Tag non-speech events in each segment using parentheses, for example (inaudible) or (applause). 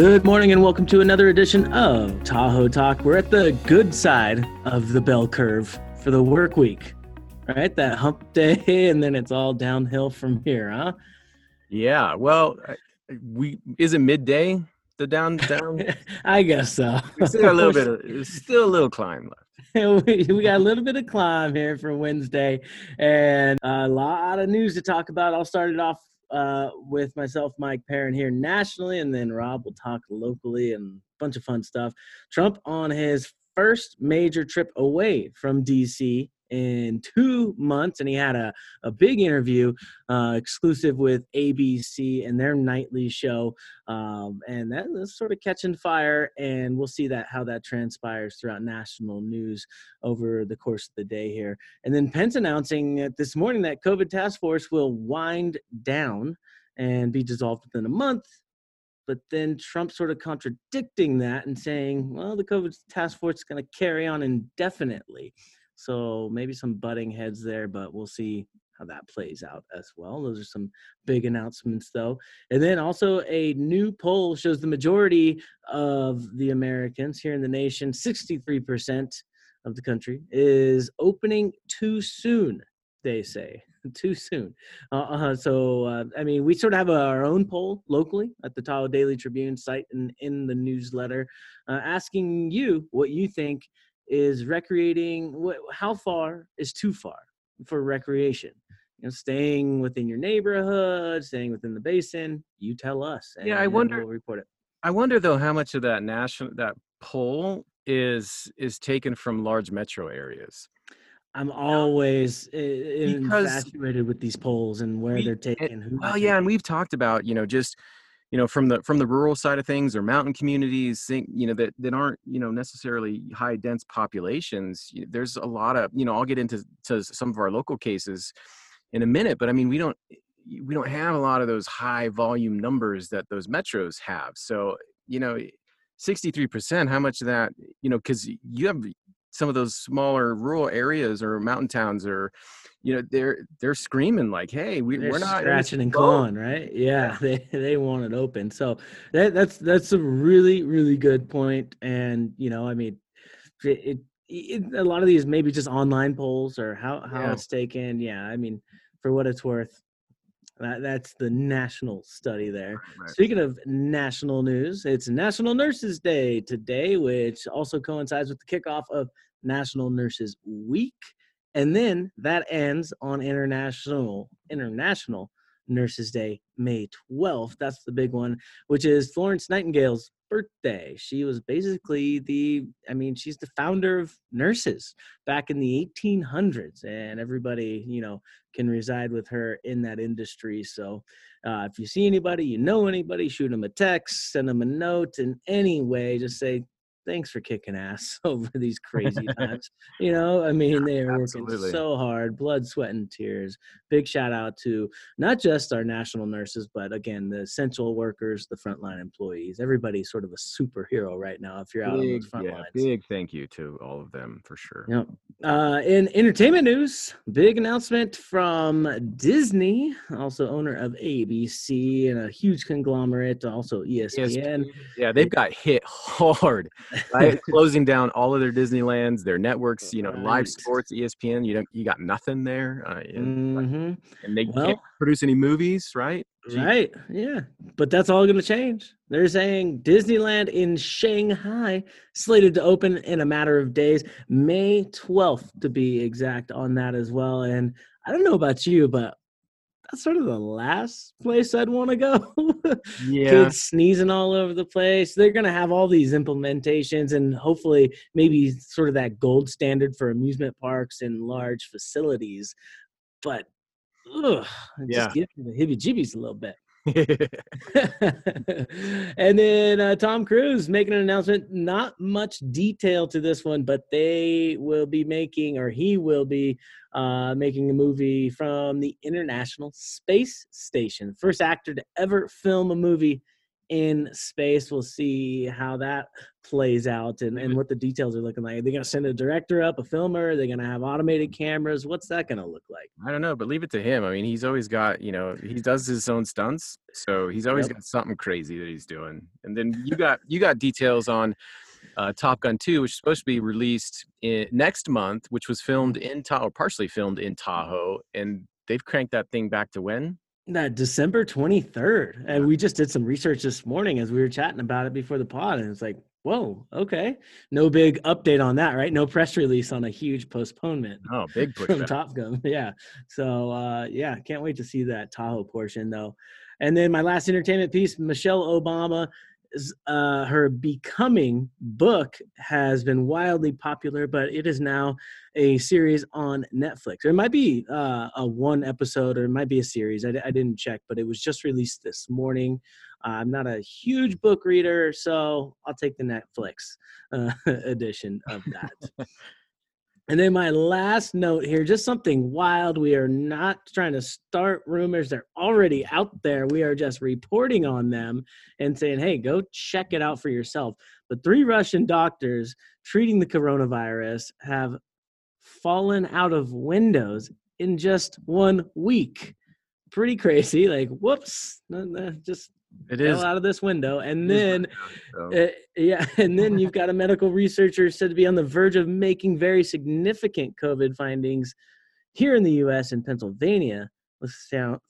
Good morning and welcome to another edition of Tahoe Talk. We're at the good side of the bell curve for the work week, right? That hump day, (laughs) and then it's all downhill from here, huh? Yeah. Well, we is it midday? The down (laughs) down. I guess so. We still a little (laughs) bit. Of, still a little climb left. we, we got a little bit of climb here for Wednesday, and a lot of news to talk about. I'll start it off uh, with myself, Mike Perrin here nationally, and then Rob will talk locally and a bunch of fun stuff. Trump on his first major trip away from DC in two months and he had a, a big interview uh, exclusive with abc and their nightly show um, and that is sort of catching fire and we'll see that how that transpires throughout national news over the course of the day here and then pence announcing this morning that covid task force will wind down and be dissolved within a month but then Trump sort of contradicting that and saying, well, the COVID task force is going to carry on indefinitely. So maybe some butting heads there, but we'll see how that plays out as well. Those are some big announcements, though. And then also a new poll shows the majority of the Americans here in the nation, 63% of the country, is opening too soon, they say. (laughs) too soon. Uh, so, uh, I mean, we sort of have our own poll locally at the Tahoe Daily Tribune site and in the newsletter, uh, asking you what you think is recreating what how far is too far for recreation? You know staying within your neighborhood staying within the basin you tell us yeah i wonder we'll report it. I wonder though how much of that national that poll is is taken from large metro areas. I'm always infatuated with these polls and where they're taken well yeah and we've talked about you know just you know from the from the rural side of things or mountain communities think you know that that aren't you know necessarily high dense populations there's a lot of you know i'll get into to some of our local cases in a minute but i mean we don't we don't have a lot of those high volume numbers that those metros have. So you know 63% how much of that you know because you have some of those smaller rural areas or mountain towns or you know they're they're screaming like hey we, are not scratching and clawing right? Yeah (laughs) they they want it open. So that, that's that's a really really good point and you know i mean it, it, a lot of these maybe just online polls or how how yeah. it's taken yeah i mean for what it's worth that, that's the national study there. Right. Speaking of national news, it's National Nurses Day today, which also coincides with the kickoff of National Nurses Week and then that ends on international international nurses day may 12th that's the big one which is florence nightingale's birthday. She was basically the i mean she's the founder of nurses back in the 1800s and everybody you know can reside with her in that industry. So uh, if you see anybody you know anybody shoot them a text send them a note in any way just say thanks for kicking ass (laughs) over these crazy (laughs) times. You know, I mean, they are Absolutely. working so hard, blood, sweat, and tears. Big shout out to not just our national nurses, but again, the essential workers, the frontline employees. Everybody's sort of a superhero right now if you're out big, on the front yeah, lines. Big thank you to all of them for sure. Yep. Uh, in entertainment news, big announcement from Disney, also owner of ABC and a huge conglomerate, also ESPN. ESPN. Yeah, they've got hit (laughs) hard (laughs) right? (laughs) Closing down all of their Disneylands, their networks, you know, right. live sports, ESPN. You don't, you got nothing there, uh, and, mm-hmm. and they well, can't produce any movies, right? Right. Yeah, but that's all going to change. They're saying Disneyland in Shanghai slated to open in a matter of days, May twelfth to be exact on that as well. And I don't know about you, but that's sort of the last place I'd want to go. (laughs) yeah. Kids sneezing all over the place. They're going to have all these implementations and hopefully maybe sort of that gold standard for amusement parks and large facilities. But ugh, yeah. just give me the heebie jibbies a little bit. (laughs) and then uh, Tom Cruise making an announcement. Not much detail to this one, but they will be making, or he will be uh, making a movie from the International Space Station. First actor to ever film a movie in space. We'll see how that plays out and, and what the details are looking like. Are they going to send a director up, a filmer? Are they going to have automated cameras? What's that going to look like? I don't know, but leave it to him. I mean, he's always got, you know, he (laughs) does his own stunts, so he's always yep. got something crazy that he's doing. And then you got you got details on uh, Top Gun 2, which is supposed to be released in, next month, which was filmed in Tahoe, partially filmed in Tahoe, and they've cranked that thing back to when? That December 23rd. And we just did some research this morning as we were chatting about it before the pod. And it's like, whoa, okay. No big update on that, right? No press release on a huge postponement. Oh, big (laughs) from Top Gun. (laughs) Yeah. So, uh, yeah, can't wait to see that Tahoe portion, though. And then my last entertainment piece Michelle Obama uh, her becoming book has been wildly popular but it is now a series on netflix. It might be uh, a one episode or it might be a series I, I didn't check but it was just released this morning. Uh, i'm not a huge book reader so i'll take the netflix uh, (laughs) edition of that (laughs) And then my last note here, just something wild. We are not trying to start rumors. They're already out there. We are just reporting on them and saying, hey, go check it out for yourself. But three Russian doctors treating the coronavirus have fallen out of windows in just one week. Pretty crazy. Like, whoops, just it is out of this window and then uh, yeah (laughs) and then you've got a medical researcher said to be on the verge of making very significant covid findings here in the us in pennsylvania was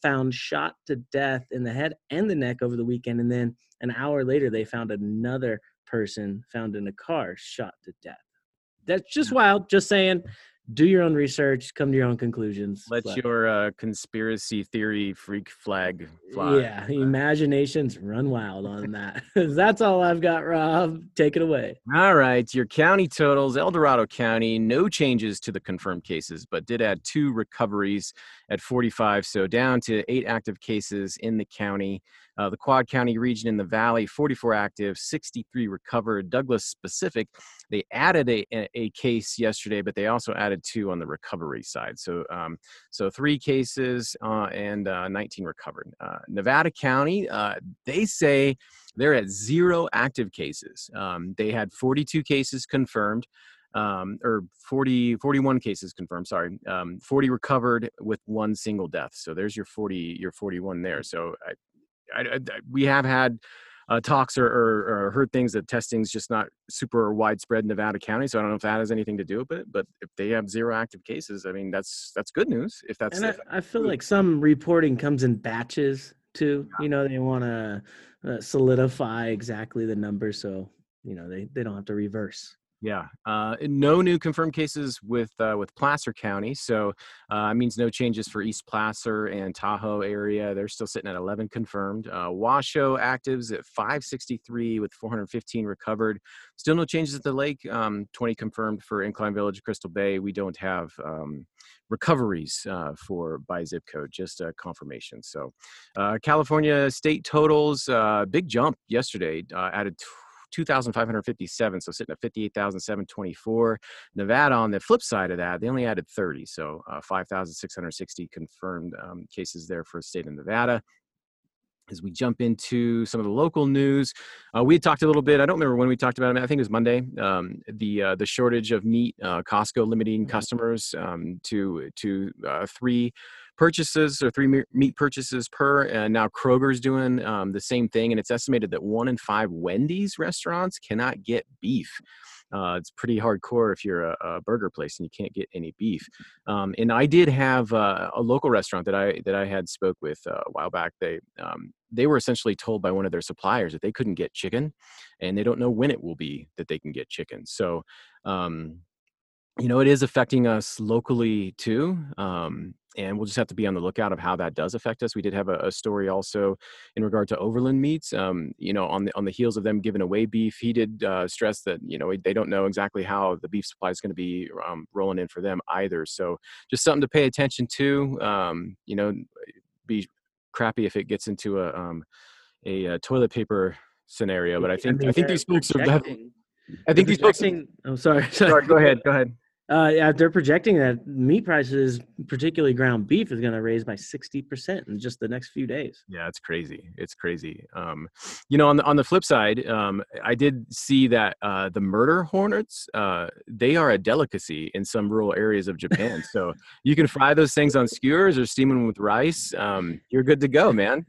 found shot to death in the head and the neck over the weekend and then an hour later they found another person found in a car shot to death. That's just wild just saying do your own research, come to your own conclusions. Let your uh, conspiracy theory freak flag fly. Yeah, imaginations run wild on that. (laughs) That's all I've got, Rob. Take it away. All right, your county totals El Dorado County, no changes to the confirmed cases, but did add two recoveries at 45, so down to eight active cases in the county. Uh, the Quad County region in the Valley, 44 active, 63 recovered. Douglas specific, they added a, a case yesterday, but they also added two on the recovery side. So, um, so three cases uh, and uh, 19 recovered. Uh, Nevada County, uh, they say they're at zero active cases. Um, they had 42 cases confirmed um, or 40, 41 cases confirmed. Sorry, um, 40 recovered with one single death. So there's your 40, your 41 there. So I, I, I, we have had uh, talks or, or, or, heard things that testing's just not super widespread in Nevada County. So I don't know if that has anything to do with it. But if they have zero active cases, I mean that's that's good news. If that's and I, I, feel like some reporting comes in batches too. You know, they want to uh, solidify exactly the number, so you know they they don't have to reverse. Yeah, uh, no new confirmed cases with uh, with Placer County, so uh, means no changes for East Placer and Tahoe area. They're still sitting at 11 confirmed. Uh, Washoe actives at 563 with 415 recovered. Still no changes at the lake. Um, 20 confirmed for Incline Village, Crystal Bay. We don't have um, recoveries uh, for by zip code, just a confirmation. So, uh, California state totals, big jump yesterday, added 2,557, so sitting at 58,724. Nevada, on the flip side of that, they only added 30, so uh, 5,660 confirmed um, cases there for the state of Nevada as we jump into some of the local news, uh, we had talked a little bit. I don't remember when we talked about it. I think it was Monday. Um, the uh, the shortage of meat, uh, Costco limiting mm-hmm. customers um, to to uh, three purchases or three meat purchases per. And now Kroger's doing um, the same thing, and it's estimated that one in five Wendy's restaurants cannot get beef. Uh, it's pretty hardcore if you're a, a, burger place and you can't get any beef. Um, and I did have uh, a local restaurant that I that I had spoke with uh, a while back. They um, they were essentially told by one of their suppliers that they couldn't get chicken, and they don't know when it will be that they can get chicken. So. Um, you know, it is affecting us locally too. Um, and we'll just have to be on the lookout of how that does affect us. We did have a, a story also in regard to Overland Meats. Um, you know, on the on the heels of them giving away beef, he did uh, stress that you know they don't know exactly how the beef supply is going to be um, rolling in for them either. So just something to pay attention to. Um, you know, be crappy if it gets into a um, a, a, toilet paper scenario, but I think I, mean, I think these folks are. I think these folks. I'm oh, (laughs) sorry, sorry. Go ahead. Go ahead. Uh, yeah, they're projecting that meat prices, particularly ground beef, is going to raise by sixty percent in just the next few days. Yeah, it's crazy. It's crazy. Um, you know, on the on the flip side, um, I did see that uh, the murder hornets uh, they are a delicacy in some rural areas of Japan. (laughs) so you can fry those things on skewers or steam them with rice. Um, you're good to go, man.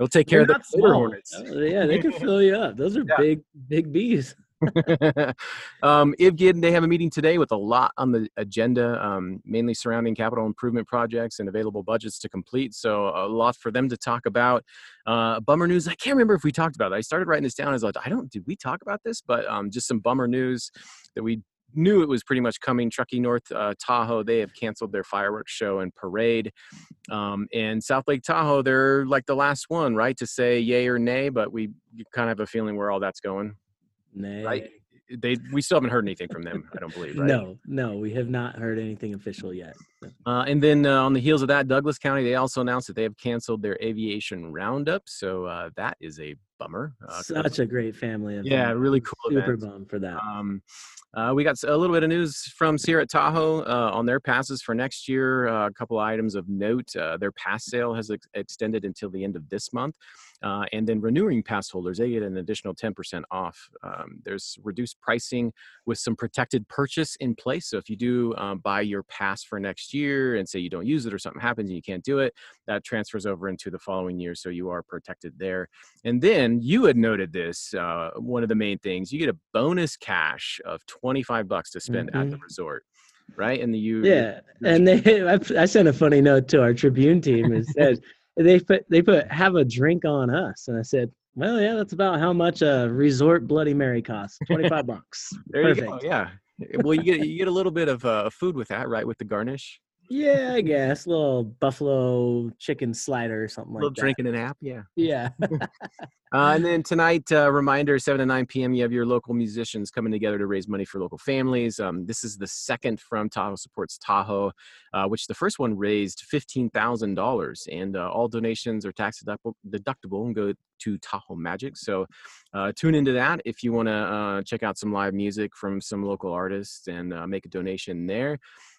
It'll take care They're of the murder hornets. Uh, yeah, they can fill you up. Those are (laughs) Yeah. big, big bees. (laughs) um, IVGID, they have a meeting today with a lot on the agenda, um, mainly surrounding capital improvement projects and available budgets to complete. So a lot for them to talk about. Uh, bummer news. I can't remember if we talked about it. I started writing this down. I was like, I don't, did we talk about this? But um, just some bummer news that we knew it was pretty much coming. Truckee North uh, Tahoe, they have canceled their fireworks show and parade. Um, and South Lake Tahoe, they're like the last one, right, to say yay or nay. But we kind of have a feeling where all that's going Nay. right? They we still haven't heard anything from them. I don't believe. Right? No, no, we have not heard anything official yet. Uh, and then uh, on the heels of that, Douglas County they also announced that they have canceled their aviation roundup. So uh, that is a bummer. Uh, Such a great family event. yeah, really cool Super event. bummed for that. Um, uh, we got a little bit of news from Sierra Tahoe uh, on their passes for next year. Uh, a couple items of note: uh, their pass sale has ex- extended until the end of this month, uh, and then renewing pass holders they get an additional 10% off. Um, there's reduced pricing with some protected purchase in place. So if you do buy your pass for next year and say you don't use it or something happens and you can't do it, that transfers over into the following year, so you are protected there. And then you had noted this uh, one of the main things you get a bonus cash of 25 bucks to spend at the resort, right? And the you Yeah, and they (laughs) I, I sent a funny note to our Tribune team and (laughs) said they put they put have a drink on us, and I said, well, yeah, that's about how much a resort Bloody Mary costs, twenty five bucks. there you go. Yeah. Well, you get you get a little bit of uh, food with that, right? With the garnish, Yeah, I guess a little buffalo chicken slider or something a like little drinking and app, yeah. Yeah, (laughs) Uh, (laughs) and then tonight, uh, reminder, 7 to 9 p.m., you have your local musicians coming together to raise money for local families. Um, this is the second from Tahoe Supports Tahoe, uh, which the first one raised $15,000. And uh, all donations are tax deductible, deductible and go to Tahoe Magic. So uh, tune into that if you want to uh, check out some live music from some local artists and uh, make a donation there.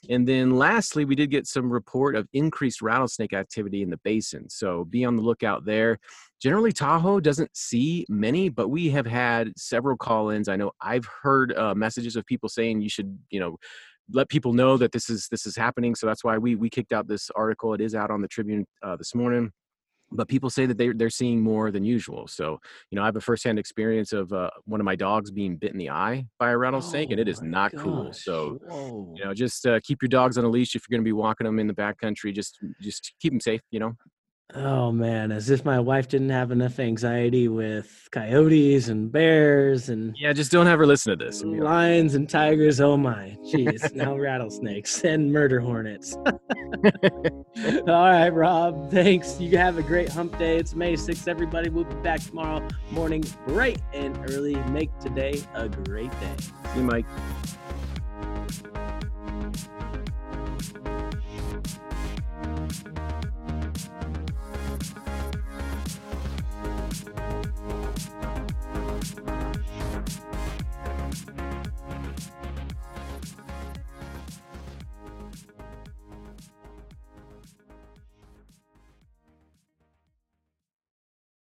And then lastly, we did get some report of increased rattlesnake activity in the basin. So be on the lookout there generally tahoe doesn't see many but we have had several call-ins i know i've heard uh, messages of people saying you should you know let people know that this is this is happening so that's why we we kicked out this article it is out on the tribune uh, this morning but people say that they're, they're seeing more than usual. So you know i have a firsthand experience of uh, one of my dogs being bit in the eye by a rattlesnake and it Oh is not cool. so whoa. you know just uh, keep your dogs on a leash if you're going to be walking them in the backcountry just just keep them safe you know Oh man, as if my wife didn't have enough anxiety with coyotes and bears and yeah just don't have her listen to this and, you know, lions and tigers. Oh my, jeez, (laughs) now rattlesnakes and murder hornets. (laughs) All right, Rob, thanks. You have a great hump day. It's May 6th, everybody. We'll be back tomorrow morning bright and early. Make today a great day. see you mike